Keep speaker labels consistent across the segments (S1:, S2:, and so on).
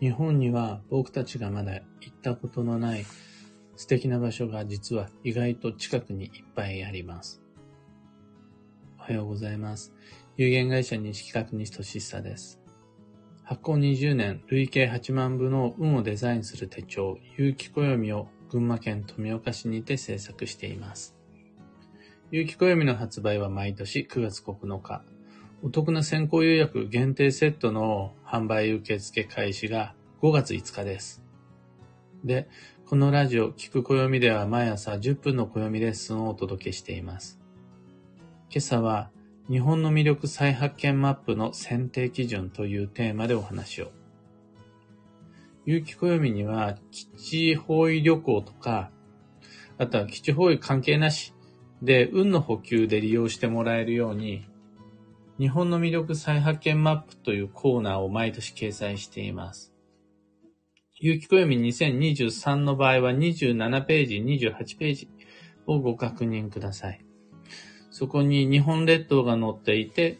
S1: 日本には僕たちがまだ行ったことのない素敵な場所が実は意外と近くにいっぱいあります。おはようございます。有限会社西企画西俊久です。発行20年、累計8万部の運をデザインする手帳、有機暦を群馬県富岡市にて制作しています。有機暦の発売は毎年9月9日。お得な先行予約限定セットの販売受付開始が5月5日です。で、このラジオ、聞く暦では毎朝10分の暦レッスンをお届けしています。今朝は、日本の魅力再発見マップの選定基準というテーマでお話を。有機暦には、基地方位旅行とか、あとは基地方位関係なしで、運の補給で利用してもらえるように、日本の魅力再発見マップというコーナーを毎年掲載しています。有機暦2023の場合は27ページ、28ページをご確認ください。そこに日本列島が載っていて、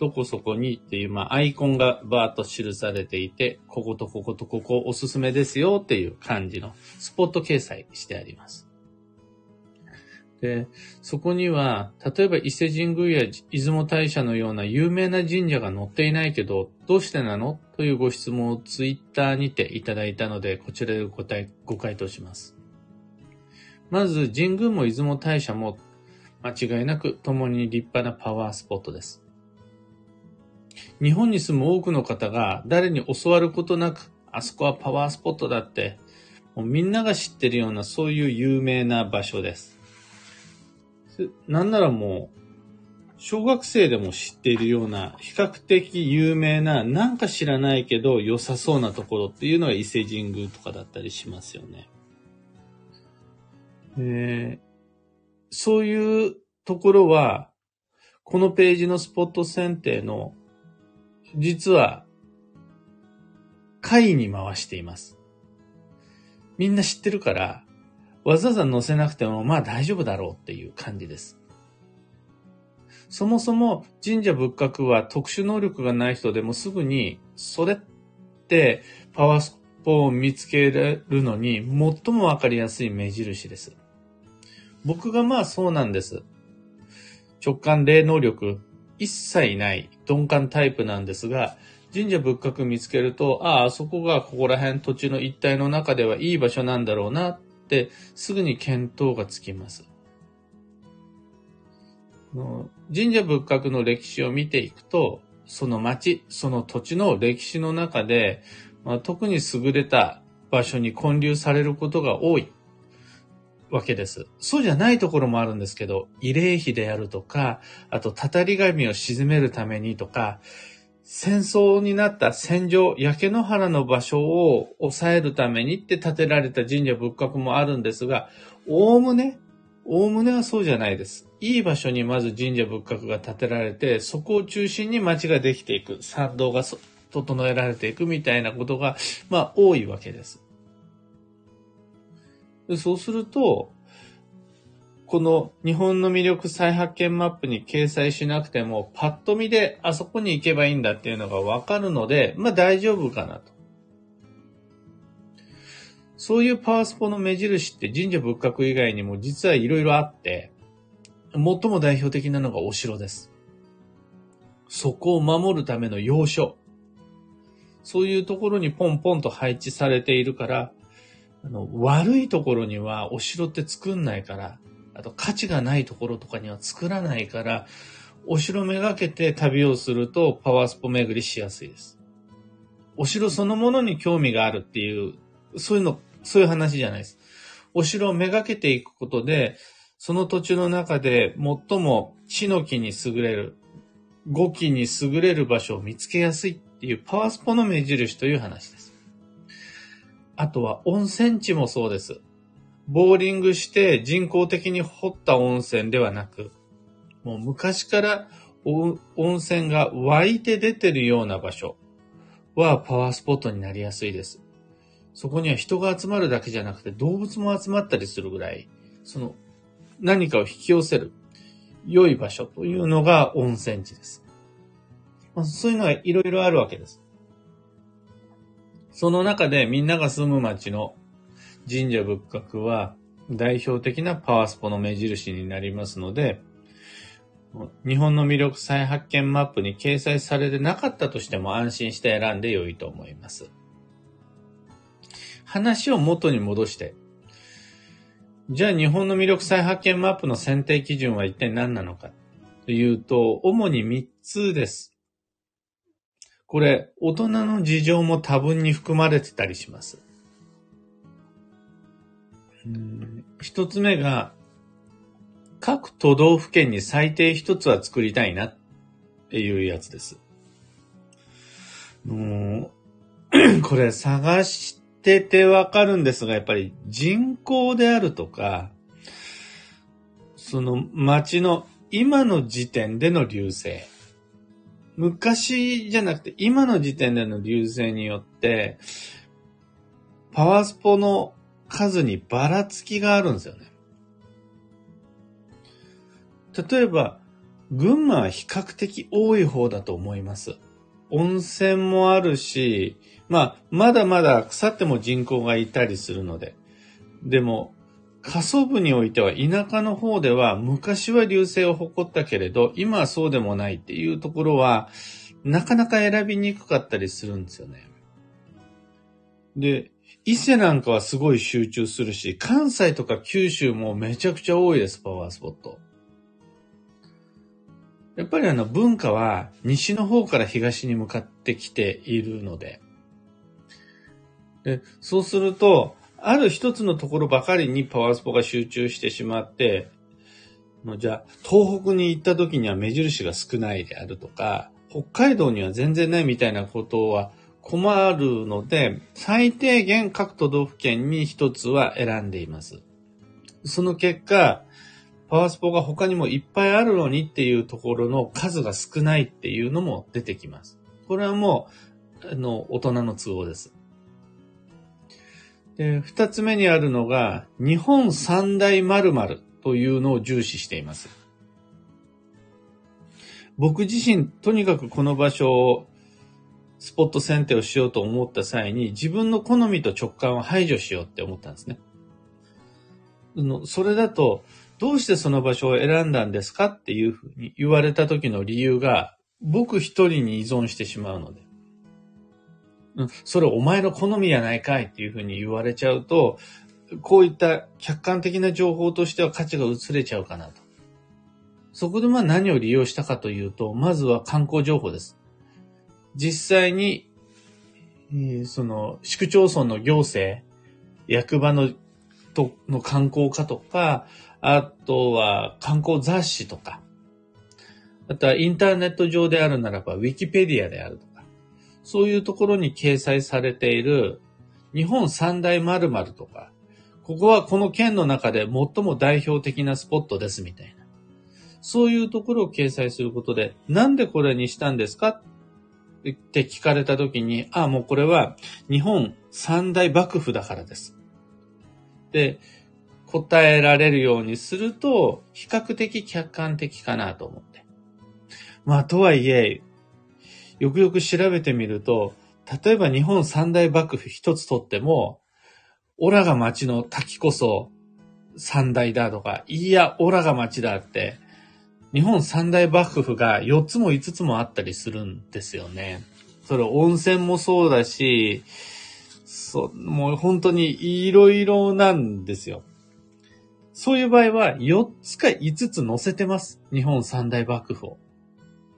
S1: どこそこにっていう、まあ、アイコンがバーッと記されていて、こことこことここおすすめですよっていう感じのスポット掲載してあります。で、そこには、例えば伊勢神宮や出雲大社のような有名な神社が載っていないけど、どうしてなの？というご質問をツイッターにていただいたので、こちらでごご回答します。まず、神宮も出雲大社も間違いなく共に立派なパワースポットです。日本に住む多くの方が誰に教わることなく、あそこはパワースポットだって、もうみんなが知ってるようなそういう有名な場所です。なんならもう、小学生でも知っているような、比較的有名な、なんか知らないけど良さそうなところっていうのが伊勢神宮とかだったりしますよね。えー、そういうところは、このページのスポット選定の、実は、会に回しています。みんな知ってるから、わざわざ載せなくても、まあ大丈夫だろうっていう感じです。そもそも神社仏閣は特殊能力がない人でもすぐに、それってパワースポーンを見つけるのに最もわかりやすい目印です。僕がまあそうなんです。直感霊能力一切ない鈍感タイプなんですが、神社仏閣見つけると、ああ、あそこがここら辺土地の一帯の中ではいい場所なんだろうなってすぐに見当がつきます。神社仏閣の歴史を見ていくと、その町、その土地の歴史の中で、まあ、特に優れた場所に建立されることが多いわけです。そうじゃないところもあるんですけど、慰霊碑であるとか、あと、たたり神を沈めるためにとか、戦争になった戦場、焼け野原の場所を抑えるためにって建てられた神社仏閣もあるんですが、おおむね、おおむねはそうじゃないです。いい場所にまず神社仏閣が建てられて、そこを中心に街ができていく、参道が整えられていくみたいなことが、まあ多いわけです。そうすると、この日本の魅力再発見マップに掲載しなくても、パッと見であそこに行けばいいんだっていうのがわかるので、まあ大丈夫かなと。そういうパワースポの目印って神社仏閣以外にも実はいろいろあって、最も代表的なのがお城です。そこを守るための要所。そういうところにポンポンと配置されているから、あの、悪いところにはお城って作んないから、あと価値がないところとかには作らないから、お城めがけて旅をするとパワースポ巡りしやすいです。お城そのものに興味があるっていう、そういうの、そういう話じゃないです。お城をめがけていくことで、その土地の中で最も地の木に優れる、語気に優れる場所を見つけやすいっていうパワースポの目印という話です。あとは温泉地もそうです。ボーリングして人工的に掘った温泉ではなく、もう昔から温泉が湧いて出てるような場所はパワースポットになりやすいです。そこには人が集まるだけじゃなくて動物も集まったりするぐらい、その何かを引き寄せる良い場所というのが温泉地です。まそういうのがいろいろあるわけです。その中でみんなが住む町の神社仏閣は代表的なパワースポの目印になりますので、日本の魅力再発見マップに掲載されてなかったとしても安心して選んで良いと思います。話を元に戻して、じゃあ日本の魅力再発見マップの選定基準は一体何なのかというと、主に3つです。これ、大人の事情も多分に含まれてたりします。一つ目が、各都道府県に最低一つは作りたいなっていうやつです。もう これ探しててわかるんですが、やっぱり人口であるとか、その町の今の時点での流星。昔じゃなくて今の時点での流星によって、パワースポの数にばらつきがあるんですよね。例えば、群馬は比較的多い方だと思います。温泉もあるし、まあ、まだまだ腐っても人口がいたりするので。でも、過疎部においては田舎の方では昔は流星を誇ったけれど、今はそうでもないっていうところは、なかなか選びにくかったりするんですよね。で、伊勢なんかはすごい集中するし、関西とか九州もめちゃくちゃ多いです、パワースポット。やっぱりあの文化は西の方から東に向かってきているので、でそうすると、ある一つのところばかりにパワースポが集中してしまって、じゃあ、東北に行った時には目印が少ないであるとか、北海道には全然ないみたいなことは困るので、最低限各都道府県に一つは選んでいます。その結果、パワースポが他にもいっぱいあるのにっていうところの数が少ないっていうのも出てきます。これはもう、あの、大人の都合です。で、二つ目にあるのが、日本三大〇〇というのを重視しています。僕自身、とにかくこの場所をスポット選定をしようと思った際に、自分の好みと直感を排除しようって思ったんですね。それだと、どうしてその場所を選んだんですかっていうふうに言われた時の理由が、僕一人に依存してしまうので。それお前の好みやないかいっていうふうに言われちゃうと、こういった客観的な情報としては価値が薄れちゃうかなと。そこでまあ何を利用したかというと、まずは観光情報です。実際にえ、その、市区町村の行政、役場の、と、の観光課とか、あとは観光雑誌とか、あとはインターネット上であるならば、ウィキペディアであるとか、そういうところに掲載されている日本三大〇〇とか、ここはこの県の中で最も代表的なスポットですみたいな。そういうところを掲載することで、なんでこれにしたんですかって聞かれたときに、ああ、もうこれは日本三大幕府だからです。で、答えられるようにすると、比較的客観的かなと思って。まあ、とはいえ、よくよく調べてみると、例えば日本三大幕府一つとっても、オラが町の滝こそ三大だとか、いや、オラが町だって、日本三大幕府が4つも5つもあったりするんですよね。それ温泉もそうだし、そう、もう本当にいろいろなんですよ。そういう場合は4つか5つ載せてます。日本三大幕府を。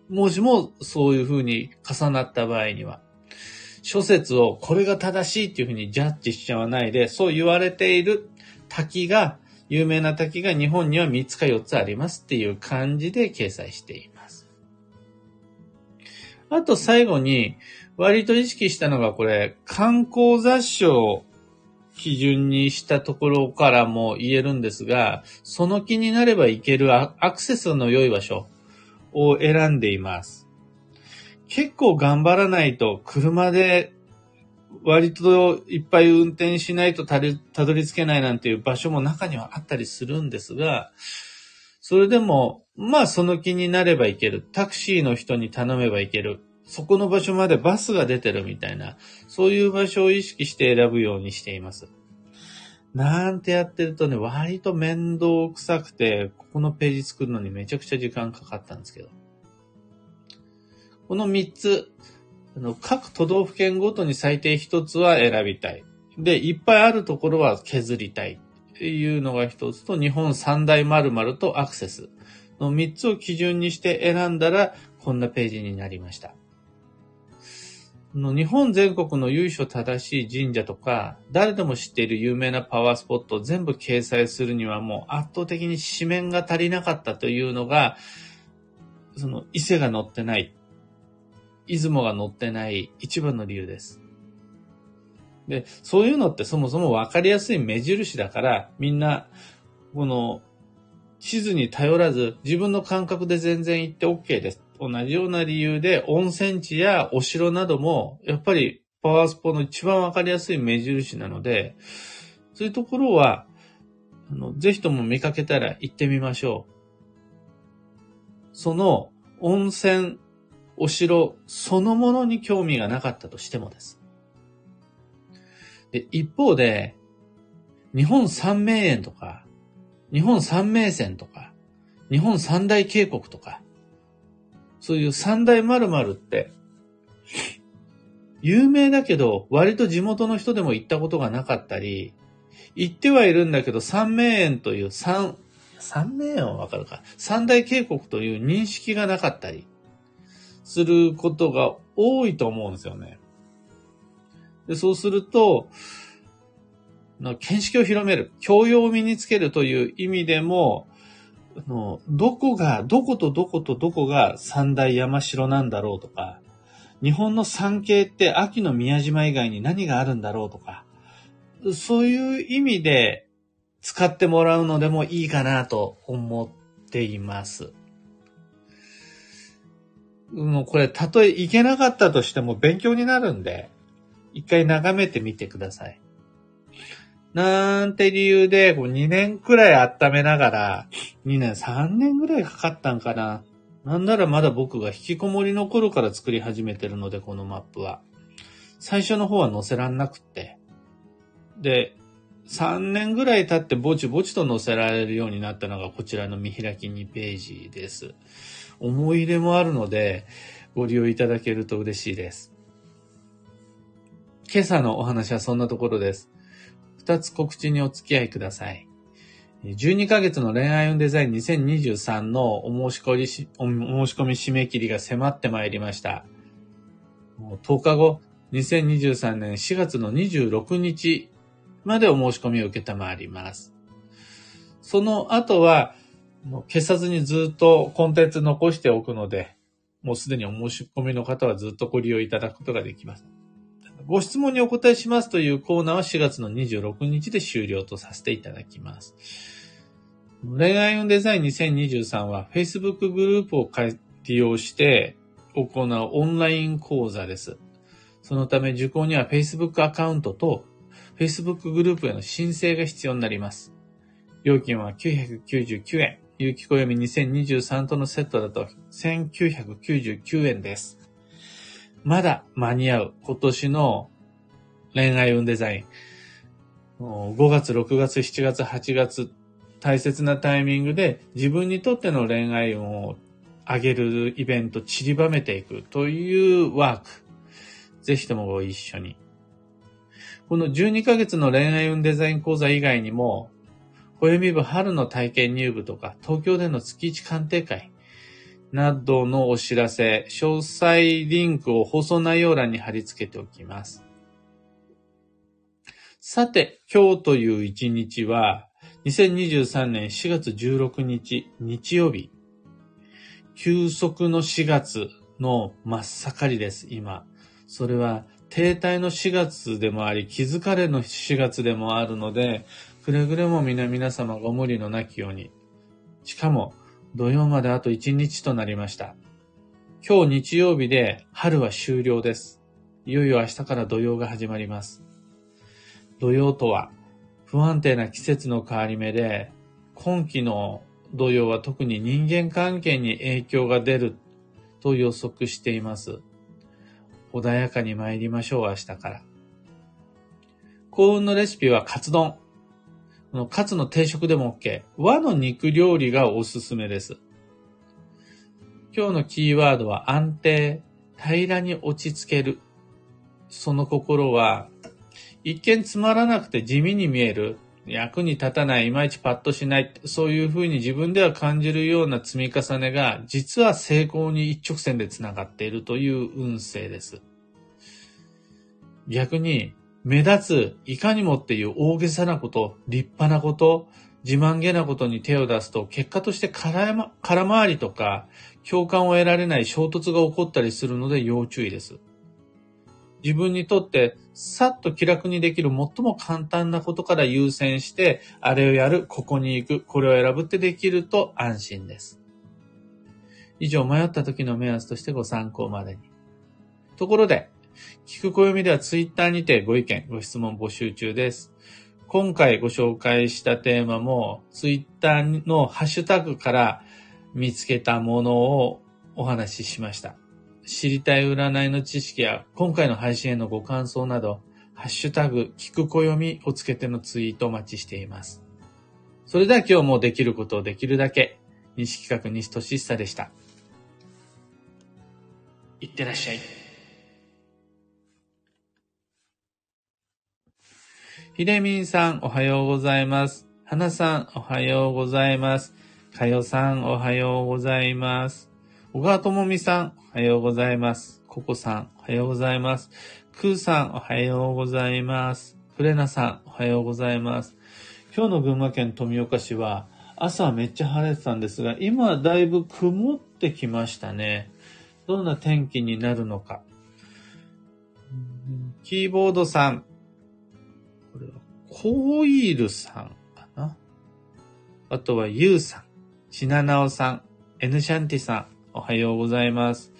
S1: もしもそういう風に重なった場合には。諸説をこれが正しいっていう風にジャッジしちゃわないで、そう言われている滝が、有名な滝が日本には3つか4つありますっていう感じで掲載しています。あと最後に、割と意識したのがこれ、観光雑誌を基準にしたところからも言えるんですが、その気になれば行けるアクセスの良い場所を選んでいます。結構頑張らないと車で割といっぱい運転しないとたどり着けないなんていう場所も中にはあったりするんですが、それでも、まあその気になればいける。タクシーの人に頼めばいける。そこの場所までバスが出てるみたいな、そういう場所を意識して選ぶようにしています。なんてやってるとね、割と面倒くさくて、ここのページ作るのにめちゃくちゃ時間かかったんですけど。この3つ、あの各都道府県ごとに最低1つは選びたい。で、いっぱいあるところは削りたいっていうのが1つと、日本三大〇〇とアクセスの3つを基準にして選んだら、こんなページになりました。日本全国の由緒正しい神社とか、誰でも知っている有名なパワースポットを全部掲載するにはもう圧倒的に紙面が足りなかったというのが、その伊勢が載ってない、出雲が載ってない一番の理由です。で、そういうのってそもそもわかりやすい目印だから、みんな、この、地図に頼らず、自分の感覚で全然行って OK です。同じような理由で温泉地やお城なども、やっぱりパワースポの一番わかりやすい目印なので、そういうところは、あの、ぜひとも見かけたら行ってみましょう。その温泉、お城そのものに興味がなかったとしてもです。で、一方で、日本三名園とか、日本三名泉とか、日本三大渓谷とか、そういう三大〇〇って、有名だけど、割と地元の人でも行ったことがなかったり、行ってはいるんだけど、三名園という三、三名園はわかるか。三大渓谷という認識がなかったり、することが多いと思うんですよね。でそうすると、見識を広める、教養を身につけるという意味でも、の、どこが、どことどことどこが三大山城なんだろうとか、日本の山系って秋の宮島以外に何があるんだろうとか、そういう意味で使ってもらうのでもいいかなと思っています。もうこれ、たとえ行けなかったとしても勉強になるんで、一回眺めてみてください。なんて理由で、2年くらい温めながら、2年、3年ぐらいかかったんかな。なんならまだ僕が引きこもりの頃から作り始めてるので、このマップは。最初の方は載せらんなくって。で、3年ぐらい経ってぼちぼちと載せられるようになったのがこちらの見開き2ページです。思い入れもあるので、ご利用いただけると嬉しいです。今朝のお話はそんなところです。二つ告知にお付き合いください。12ヶ月の恋愛運デザイン2023のお申し込みし、お申し込み締め切りが迫ってまいりました。10日後、2023年4月の26日までお申し込みを受けたまわります。その後は、消さずにずっとコンテンツ残しておくので、もうすでにお申し込みの方はずっとご利用いただくことができます。ご質問にお答えしますというコーナーは4月の26日で終了とさせていただきます。恋愛運デザイン2023は Facebook グループを利用して行うオンライン講座です。そのため受講には Facebook アカウントと Facebook グループへの申請が必要になります。料金は999円。有機暦2023とのセットだと1999円です。まだ間に合う今年の恋愛運デザイン。5月、6月、7月、8月、大切なタイミングで自分にとっての恋愛運を上げるイベント散りばめていくというワーク。ぜひともご一緒に。この12ヶ月の恋愛運デザイン講座以外にも、暦部春の体験入部とか、東京での月1鑑定会、などのお知らせ、詳細リンクを放送内容欄に貼り付けておきます。さて、今日という一日は、2023年4月16日日曜日、休息の4月の真っ盛りです、今。それは停滞の4月でもあり、気づかれの4月でもあるので、くれぐれも皆皆様ご無理のなきように。しかも、土曜まであと1日となりました。今日日曜日で春は終了です。いよいよ明日から土曜が始まります。土曜とは不安定な季節の変わり目で、今季の土曜は特に人間関係に影響が出ると予測しています。穏やかに参りましょう、明日から。幸運のレシピはカツ丼。このカツの定食でも OK。和の肉料理がおすすめです。今日のキーワードは安定、平らに落ち着ける。その心は、一見つまらなくて地味に見える、役に立たない、いまいちパッとしない、そういうふうに自分では感じるような積み重ねが、実は成功に一直線で繋がっているという運勢です。逆に、目立つ、いかにもっていう大げさなこと、立派なこと、自慢げなことに手を出すと、結果として空回りとか、共感を得られない衝突が起こったりするので要注意です。自分にとってさっと気楽にできる最も簡単なことから優先して、あれをやる、ここに行く、これを選ぶってできると安心です。以上、迷った時の目安としてご参考までに。ところで、聞く暦ではツイッターにてご意見、ご質問募集中です。今回ご紹介したテーマも、ツイッターのハッシュタグから見つけたものをお話ししました。知りたい占いの知識や今回の配信へのご感想など、ハッシュタグ、聞く暦をつけてのツイートお待ちしています。それでは今日もできることをできるだけ、西企画西俊久でした。いってらっしゃい。ひでみんさん、おはようございます。はなさん、おはようございます。かよさん、おはようございます。小川ともみさん、おはようございます。ココさん、おはようございます。クーさん、おはようございます。フレナさん、おはようございます。今日の群馬県富岡市は、朝めっちゃ晴れてたんですが、今はだいぶ曇ってきましたね。どんな天気になるのか。キーボードさん。これは、コイールさんかな。あとは、ユウさん。シナナオさん。エヌシャンティさん。おはようございます。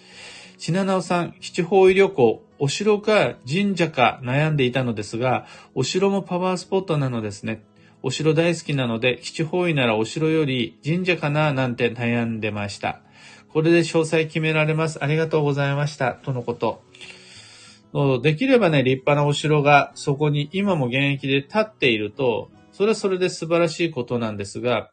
S1: シナナオさん、七方位旅行、お城か神社か悩んでいたのですが、お城もパワースポットなのですね。お城大好きなので、七方位ならお城より神社かななんて悩んでました。これで詳細決められます。ありがとうございました。とのこと。できればね、立派なお城がそこに今も現役で立っていると、それはそれで素晴らしいことなんですが、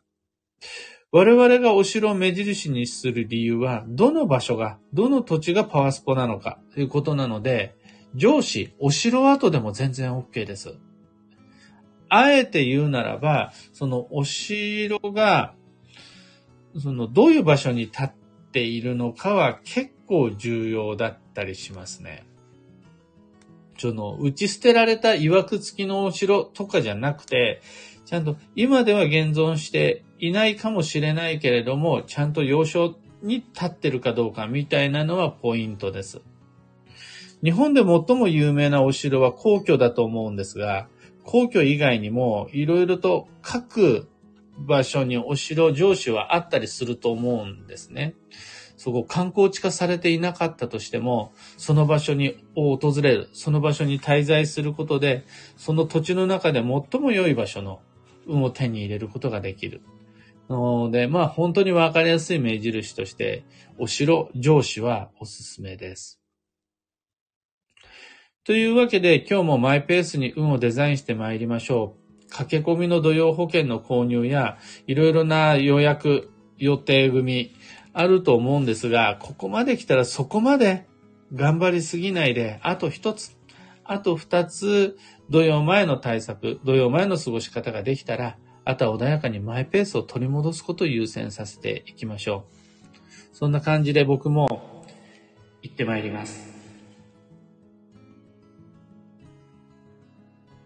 S1: 我々がお城を目印にする理由は、どの場所が、どの土地がパワースポなのかということなので、上司、お城跡でも全然 OK です。あえて言うならば、そのお城が、そのどういう場所に立っているのかは結構重要だったりしますね。その、打ち捨てられた曰く付きのお城とかじゃなくて、ちゃんと今では現存していないかもしれないけれども、ちゃんと要所に立ってるかどうかみたいなのはポイントです。日本で最も有名なお城は皇居だと思うんですが、皇居以外にもいろいろと各場所にお城城主はあったりすると思うんですね。そこ観光地化されていなかったとしても、その場所にを訪れる、その場所に滞在することで、その土地の中で最も良い場所のを手に入れることができる。ので、まあ本当にわかりやすい目印として、お城上司はおすすめです。というわけで今日もマイペースに運をデザインして参りましょう。駆け込みの土曜保険の購入や、いろいろな予約、予定組、あると思うんですが、ここまで来たらそこまで頑張りすぎないで、あと一つ、あと二つ、土曜前の対策、土曜前の過ごし方ができたら、あとは穏やかにマイペースを取り戻すことを優先させていきましょう。そんな感じで僕も行ってまいります。